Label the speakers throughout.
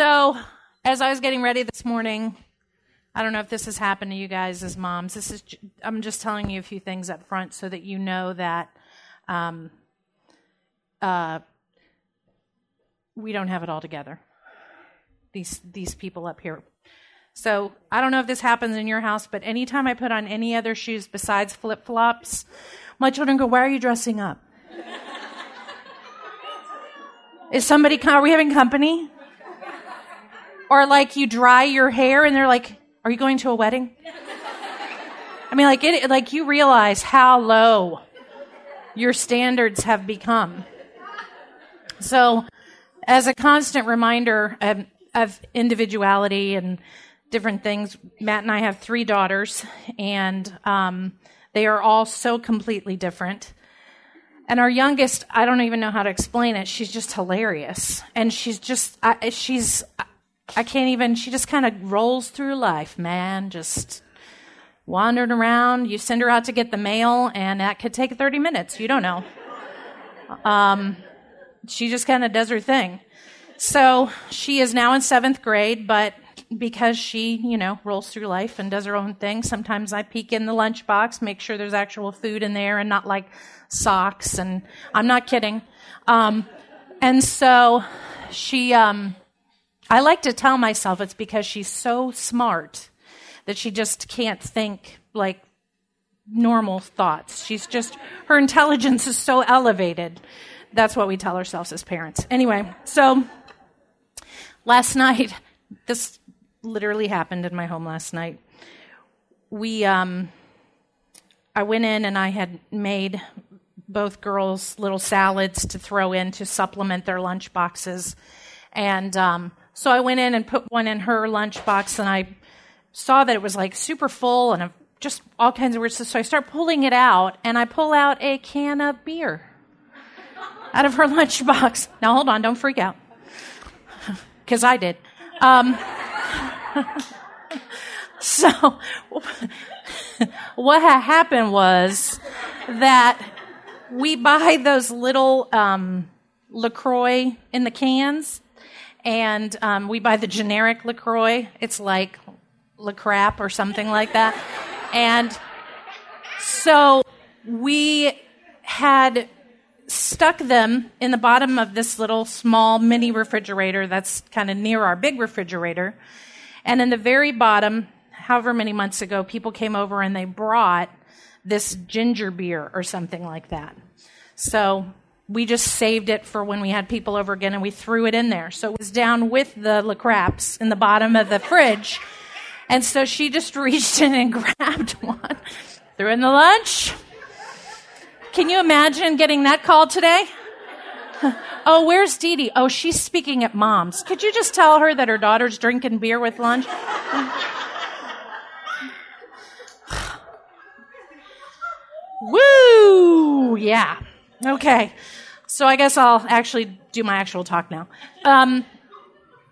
Speaker 1: So, as I was getting ready this morning, I don't know if this has happened to you guys as moms. This is I'm just telling you a few things up front so that you know that um, uh, we don't have it all together. These these people up here. So I don't know if this happens in your house, but anytime I put on any other shoes besides flip flops, my children go, "Why are you dressing up?" Is somebody? Are we having company? Or like you dry your hair and they're like, "Are you going to a wedding?" I mean, like it, like you realize how low your standards have become. So, as a constant reminder of, of individuality and different things, Matt and I have three daughters, and um, they are all so completely different. And our youngest, I don't even know how to explain it. She's just hilarious, and she's just I, she's I can't even. She just kind of rolls through life, man. Just wandering around. You send her out to get the mail, and that could take 30 minutes. You don't know. Um, she just kind of does her thing. So she is now in seventh grade, but because she, you know, rolls through life and does her own thing, sometimes I peek in the lunchbox, make sure there's actual food in there and not like socks. And I'm not kidding. Um, and so she, um, I like to tell myself it's because she's so smart that she just can't think like normal thoughts. She's just, her intelligence is so elevated. That's what we tell ourselves as parents. Anyway, so last night, this literally happened in my home last night. We, um, I went in and I had made both girls little salads to throw in to supplement their lunch boxes. And um, so I went in and put one in her lunchbox, and I saw that it was like super full and just all kinds of weird stuff. So I start pulling it out and I pull out a can of beer out of her lunchbox. Now hold on, don't freak out. Because I did. Um, so what had happened was that we buy those little um, LaCroix in the cans, and um, we buy the generic LaCroix. It's like LaCrap or something like that. And so we had stuck them in the bottom of this little small mini refrigerator that's kind of near our big refrigerator. And in the very bottom, however many months ago, people came over and they brought this ginger beer or something like that. So we just saved it for when we had people over again and we threw it in there. So it was down with the LaCraps in the bottom of the fridge. And so she just reached in and grabbed one, threw in the lunch. Can you imagine getting that call today? Oh, where's Dee Dee? Oh, she's speaking at mom's. Could you just tell her that her daughter's drinking beer with lunch? Woo! Yeah. Okay. So I guess I'll actually do my actual talk now. Um,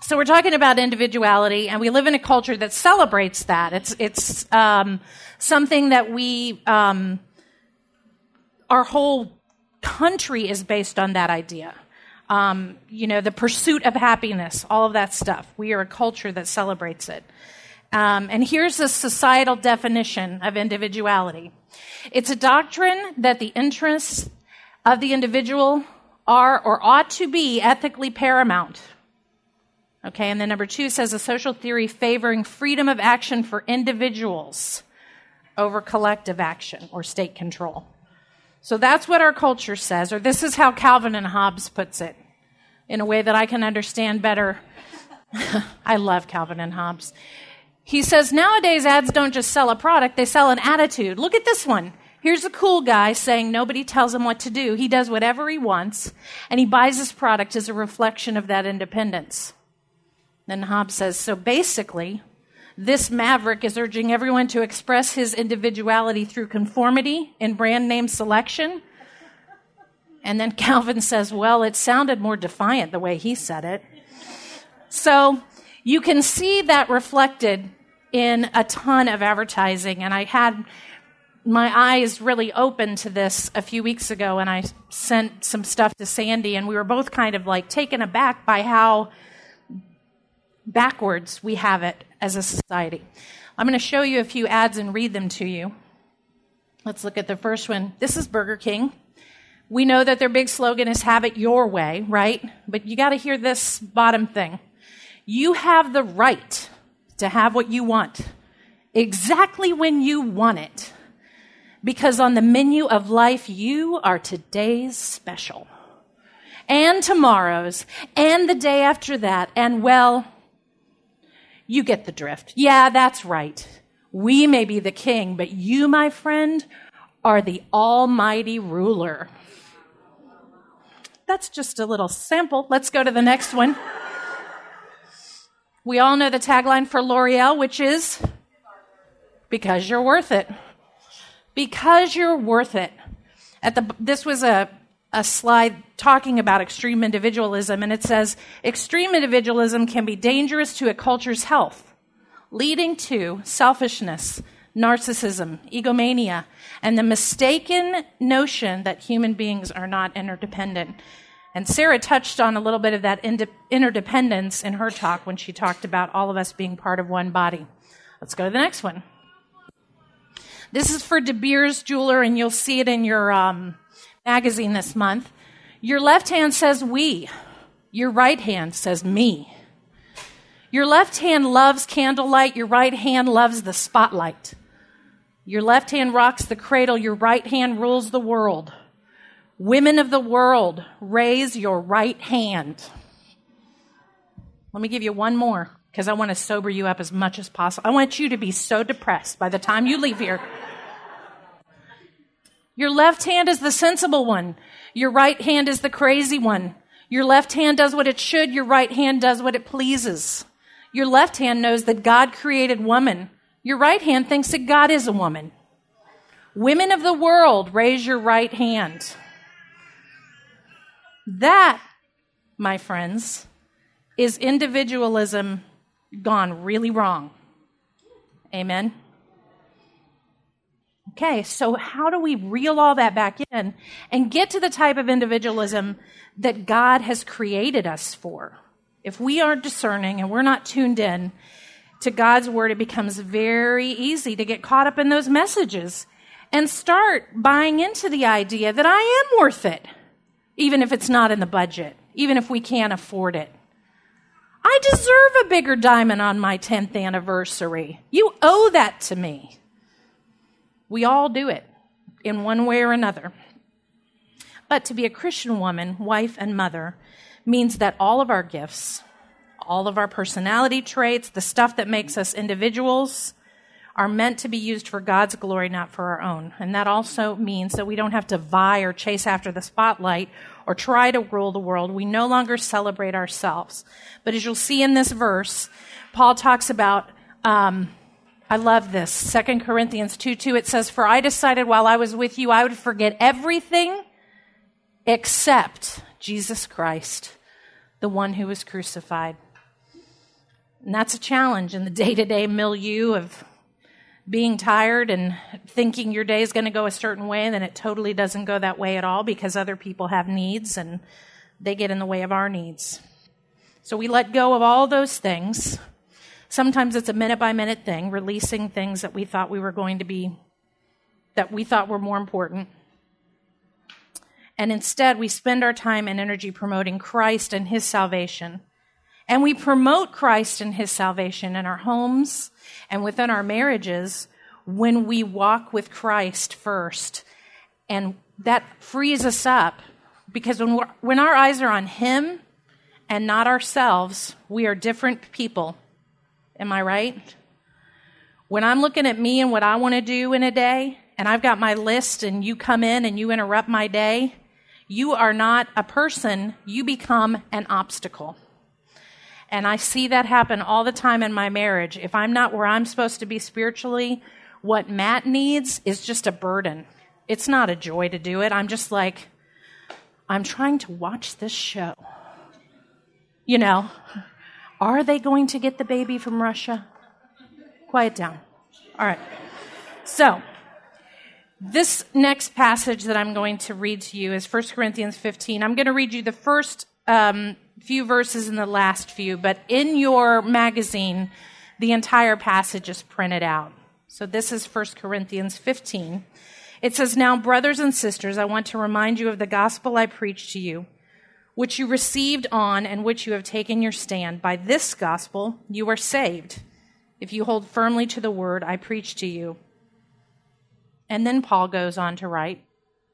Speaker 1: so we're talking about individuality, and we live in a culture that celebrates that. It's it's um, something that we um, our whole country is based on that idea. Um, you know, the pursuit of happiness, all of that stuff. We are a culture that celebrates it. Um, and here's the societal definition of individuality. It's a doctrine that the interests of the individual are or ought to be ethically paramount Okay, and then number two says a social theory favoring freedom of action for individuals over collective action or state control. So that's what our culture says, or this is how Calvin and Hobbes puts it in a way that I can understand better. I love Calvin and Hobbes. He says nowadays ads don't just sell a product, they sell an attitude. Look at this one. Here's a cool guy saying nobody tells him what to do. He does whatever he wants, and he buys his product as a reflection of that independence. Then Hobbes says so basically, this maverick is urging everyone to express his individuality through conformity in brand name selection. And then Calvin says, well, it sounded more defiant the way he said it. So you can see that reflected in a ton of advertising. And I had my eyes really open to this a few weeks ago, and I sent some stuff to Sandy, and we were both kind of like taken aback by how backwards we have it as a society. I'm going to show you a few ads and read them to you. Let's look at the first one. This is Burger King. We know that their big slogan is have it your way, right? But you got to hear this bottom thing. You have the right to have what you want exactly when you want it. Because on the menu of life, you are today's special. And tomorrow's, and the day after that, and well, you get the drift. Yeah, that's right. We may be the king, but you, my friend, are the almighty ruler. That's just a little sample. Let's go to the next one. We all know the tagline for L'Oreal, which is because you're worth it. Because you're worth it. At the, this was a, a slide talking about extreme individualism, and it says extreme individualism can be dangerous to a culture's health, leading to selfishness, narcissism, egomania, and the mistaken notion that human beings are not interdependent. And Sarah touched on a little bit of that interdependence in her talk when she talked about all of us being part of one body. Let's go to the next one. This is for De Beers Jeweler, and you'll see it in your um, magazine this month. Your left hand says we, your right hand says me. Your left hand loves candlelight, your right hand loves the spotlight. Your left hand rocks the cradle, your right hand rules the world. Women of the world, raise your right hand. Let me give you one more because I want to sober you up as much as possible. I want you to be so depressed by the time you leave here. Your left hand is the sensible one. Your right hand is the crazy one. Your left hand does what it should. Your right hand does what it pleases. Your left hand knows that God created woman. Your right hand thinks that God is a woman. Women of the world, raise your right hand. That, my friends, is individualism gone really wrong. Amen. Okay, so how do we reel all that back in and get to the type of individualism that God has created us for? If we aren't discerning and we're not tuned in to God's word, it becomes very easy to get caught up in those messages and start buying into the idea that I am worth it, even if it's not in the budget, even if we can't afford it. I deserve a bigger diamond on my 10th anniversary. You owe that to me. We all do it in one way or another. But to be a Christian woman, wife, and mother means that all of our gifts, all of our personality traits, the stuff that makes us individuals, are meant to be used for God's glory, not for our own. And that also means that we don't have to vie or chase after the spotlight or try to rule the world. We no longer celebrate ourselves. But as you'll see in this verse, Paul talks about um, I love this. 2 Corinthians 2 2, it says, For I decided while I was with you, I would forget everything except Jesus Christ, the one who was crucified. And that's a challenge in the day to day milieu of being tired and thinking your day is going to go a certain way, and then it totally doesn't go that way at all because other people have needs and they get in the way of our needs. So we let go of all those things Sometimes it's a minute by minute thing, releasing things that we thought we were going to be, that we thought were more important. And instead, we spend our time and energy promoting Christ and his salvation. And we promote Christ and his salvation in our homes and within our marriages when we walk with Christ first. And that frees us up because when, when our eyes are on him and not ourselves, we are different people. Am I right? When I'm looking at me and what I want to do in a day, and I've got my list, and you come in and you interrupt my day, you are not a person, you become an obstacle. And I see that happen all the time in my marriage. If I'm not where I'm supposed to be spiritually, what Matt needs is just a burden. It's not a joy to do it. I'm just like, I'm trying to watch this show. You know, are they going to get the baby from Russia? Quiet down. All right. So, this next passage that I'm going to read to you is 1 Corinthians 15. I'm going to read you the first um, few verses in the last few, but in your magazine, the entire passage is printed out. So this is 1 Corinthians 15. It says, Now, brothers and sisters, I want to remind you of the gospel I preached to you, which you received on and which you have taken your stand. By this gospel you are saved, if you hold firmly to the word I preached to you. And then Paul goes on to write,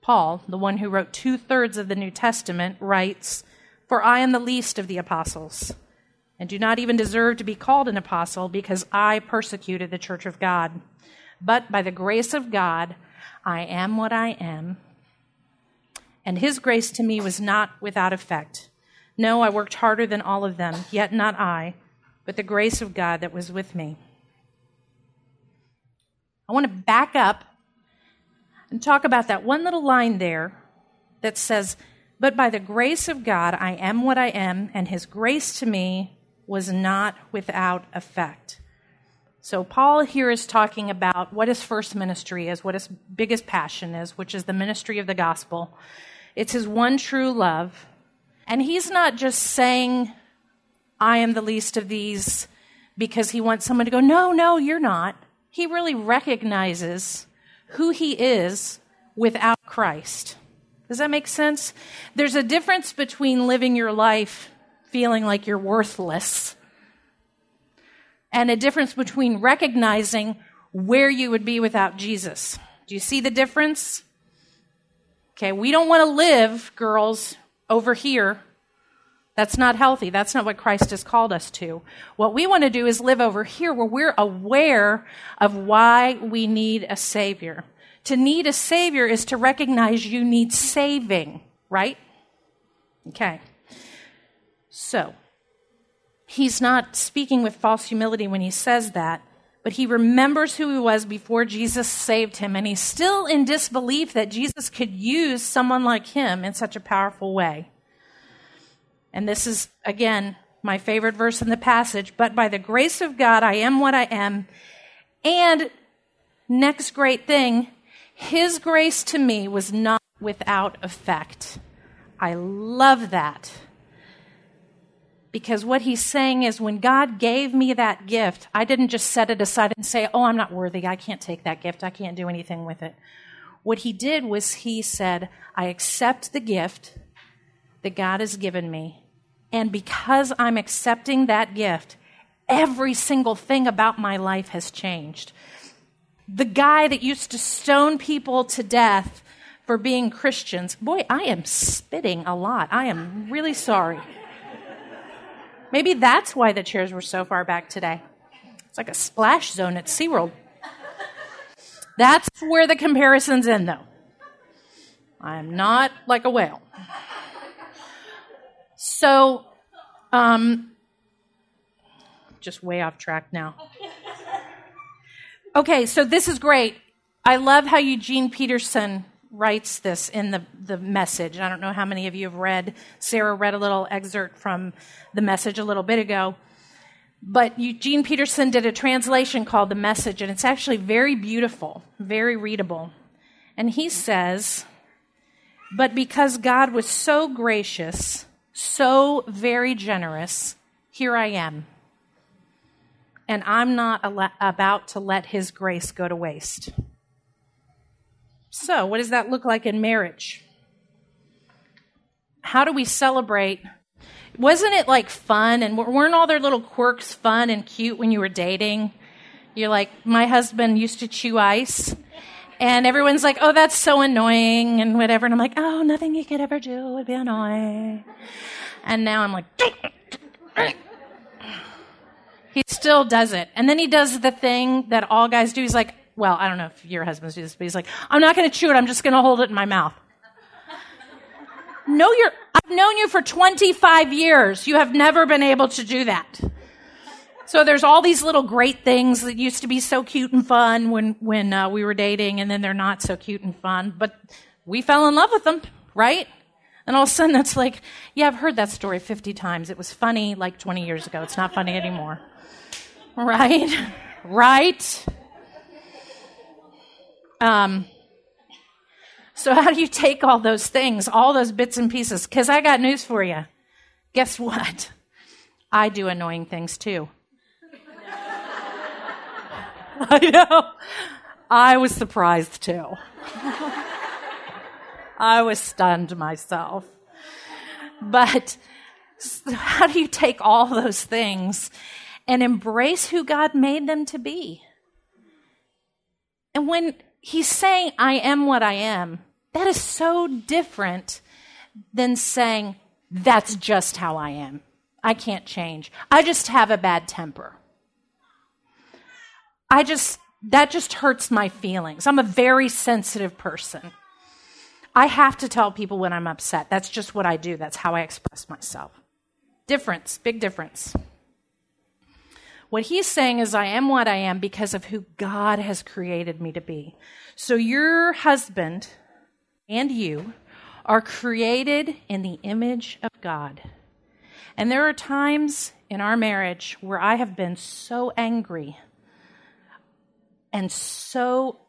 Speaker 1: Paul, the one who wrote two thirds of the New Testament, writes, For I am the least of the apostles, and do not even deserve to be called an apostle because I persecuted the church of God. But by the grace of God, I am what I am. And his grace to me was not without effect. No, I worked harder than all of them, yet not I, but the grace of God that was with me. I want to back up and talk about that one little line there that says, But by the grace of God, I am what I am, and his grace to me was not without effect. So, Paul here is talking about what his first ministry is, what his biggest passion is, which is the ministry of the gospel. It's his one true love. And he's not just saying, I am the least of these because he wants someone to go, No, no, you're not. He really recognizes who he is without Christ. Does that make sense? There's a difference between living your life feeling like you're worthless and a difference between recognizing where you would be without Jesus. Do you see the difference? Okay, we don't want to live, girls, over here. That's not healthy. That's not what Christ has called us to. What we want to do is live over here where we're aware of why we need a Savior. To need a Savior is to recognize you need saving, right? Okay. So, he's not speaking with false humility when he says that, but he remembers who he was before Jesus saved him, and he's still in disbelief that Jesus could use someone like him in such a powerful way. And this is, again, my favorite verse in the passage. But by the grace of God, I am what I am. And next great thing, his grace to me was not without effect. I love that. Because what he's saying is when God gave me that gift, I didn't just set it aside and say, Oh, I'm not worthy. I can't take that gift. I can't do anything with it. What he did was he said, I accept the gift that God has given me. And because I'm accepting that gift, every single thing about my life has changed. The guy that used to stone people to death for being Christians, boy, I am spitting a lot. I am really sorry. Maybe that's why the chairs were so far back today. It's like a splash zone at SeaWorld. That's where the comparison's in, though. I'm not like a whale. So, um, just way off track now. Okay, so this is great. I love how Eugene Peterson writes this in the, the message. I don't know how many of you have read. Sarah read a little excerpt from the message a little bit ago. But Eugene Peterson did a translation called The Message, and it's actually very beautiful, very readable. And he says, But because God was so gracious, so very generous, here I am. And I'm not al- about to let his grace go to waste. So, what does that look like in marriage? How do we celebrate? Wasn't it like fun? And weren't all their little quirks fun and cute when you were dating? You're like, my husband used to chew ice. And everyone's like, oh, that's so annoying and whatever. And I'm like, oh, nothing you could ever do would be annoying. And now I'm like, he still does it. And then he does the thing that all guys do. He's like, well, I don't know if your husband's do this, but he's like, I'm not going to chew it. I'm just going to hold it in my mouth. No, you're, I've known you for 25 years. You have never been able to do that. So there's all these little great things that used to be so cute and fun when, when uh, we were dating, and then they're not so cute and fun, but we fell in love with them, right? And all of a sudden it's like, yeah, I've heard that story 50 times. It was funny like 20 years ago. It's not funny anymore. Right? Right? Um, so, how do you take all those things, all those bits and pieces? Because I got news for you. Guess what? I do annoying things too. I know. I was surprised too. I was stunned myself. But how do you take all those things and embrace who God made them to be? And when he's saying, I am what I am, that is so different than saying, that's just how I am. I can't change. I just have a bad temper. I just, that just hurts my feelings. I'm a very sensitive person. I have to tell people when I'm upset. That's just what I do. That's how I express myself. Difference, big difference. What he's saying is, I am what I am because of who God has created me to be. So your husband and you are created in the image of God. And there are times in our marriage where I have been so angry and so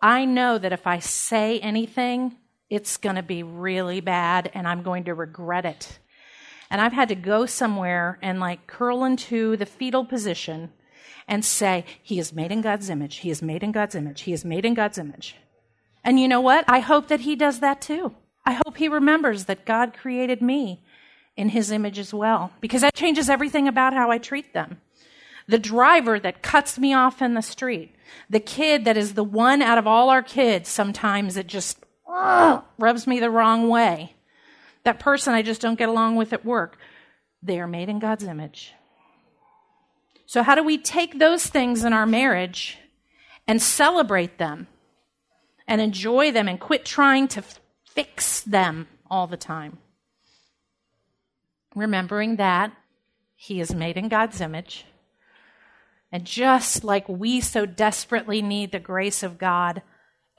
Speaker 1: I know that if I say anything, it's going to be really bad and I'm going to regret it. And I've had to go somewhere and like curl into the fetal position and say, He is made in God's image. He is made in God's image. He is made in God's image. And you know what? I hope that He does that too. I hope He remembers that God created me in His image as well, because that changes everything about how I treat them. The driver that cuts me off in the street, the kid that is the one out of all our kids sometimes that just rubs me the wrong way. That person I just don't get along with at work. They are made in God's image. So, how do we take those things in our marriage and celebrate them and enjoy them and quit trying to fix them all the time? Remembering that He is made in God's image. And just like we so desperately need the grace of God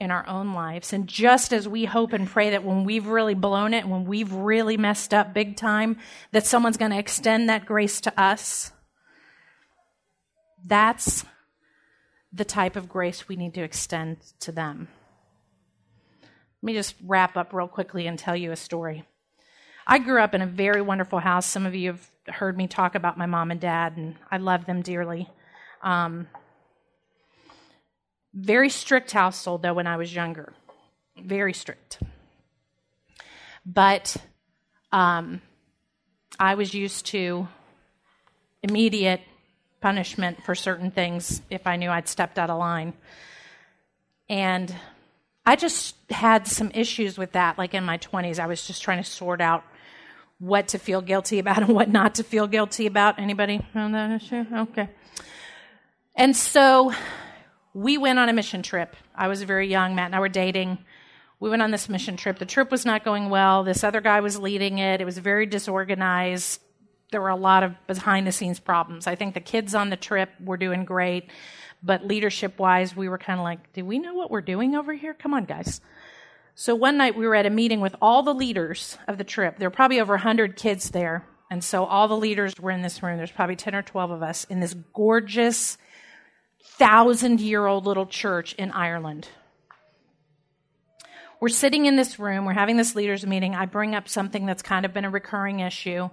Speaker 1: in our own lives. And just as we hope and pray that when we've really blown it, when we've really messed up big time, that someone's going to extend that grace to us, that's the type of grace we need to extend to them. Let me just wrap up real quickly and tell you a story. I grew up in a very wonderful house. Some of you have heard me talk about my mom and dad, and I love them dearly. Um, very strict household, though, when I was younger. Very strict. But um, I was used to immediate punishment for certain things if I knew I'd stepped out of line. And I just had some issues with that, like in my 20s. I was just trying to sort out what to feel guilty about and what not to feel guilty about. Anybody on that issue? Okay. And so we went on a mission trip. I was very young. Matt and I were dating. We went on this mission trip. The trip was not going well. This other guy was leading it. It was very disorganized. There were a lot of behind the scenes problems. I think the kids on the trip were doing great, but leadership wise, we were kind of like, do we know what we're doing over here? Come on, guys. So one night we were at a meeting with all the leaders of the trip. There were probably over 100 kids there. And so all the leaders were in this room. There's probably 10 or 12 of us in this gorgeous thousand year old little church in Ireland. We're sitting in this room, we're having this leaders' meeting. I bring up something that's kind of been a recurring issue,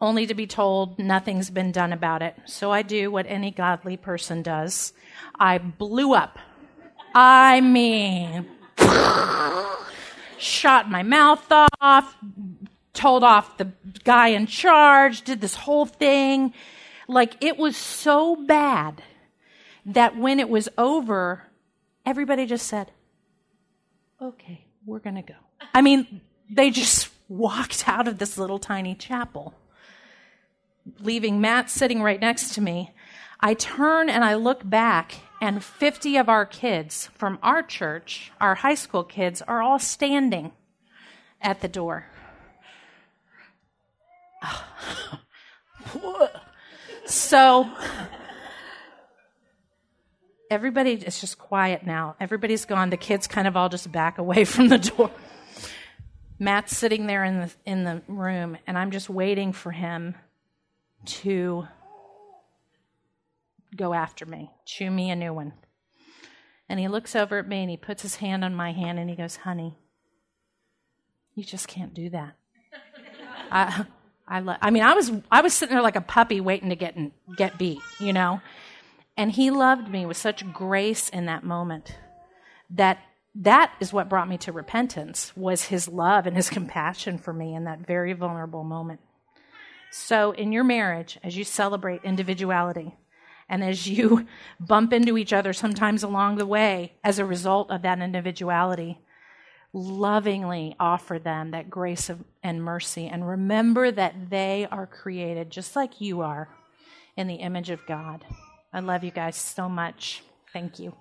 Speaker 1: only to be told nothing's been done about it. So I do what any godly person does I blew up. I mean, shot my mouth off, told off the guy in charge, did this whole thing. Like, it was so bad that when it was over, everybody just said, okay, we're going to go. I mean, they just walked out of this little tiny chapel, leaving Matt sitting right next to me. I turn and I look back, and 50 of our kids from our church, our high school kids, are all standing at the door. so everybody is just quiet now. Everybody's gone. The kids kind of all just back away from the door. Matt's sitting there in the in the room, and I'm just waiting for him to go after me, chew me a new one. And he looks over at me and he puts his hand on my hand and he goes, "Honey, you just can't do that." I I, lo- I mean, I was, I was sitting there like a puppy waiting to get, get beat, you know? And he loved me with such grace in that moment that that is what brought me to repentance was his love and his compassion for me in that very vulnerable moment. So in your marriage, as you celebrate individuality, and as you bump into each other sometimes along the way as a result of that individuality, lovingly offer them that grace of, and mercy. And remember that they are created just like you are in the image of God. I love you guys so much. Thank you.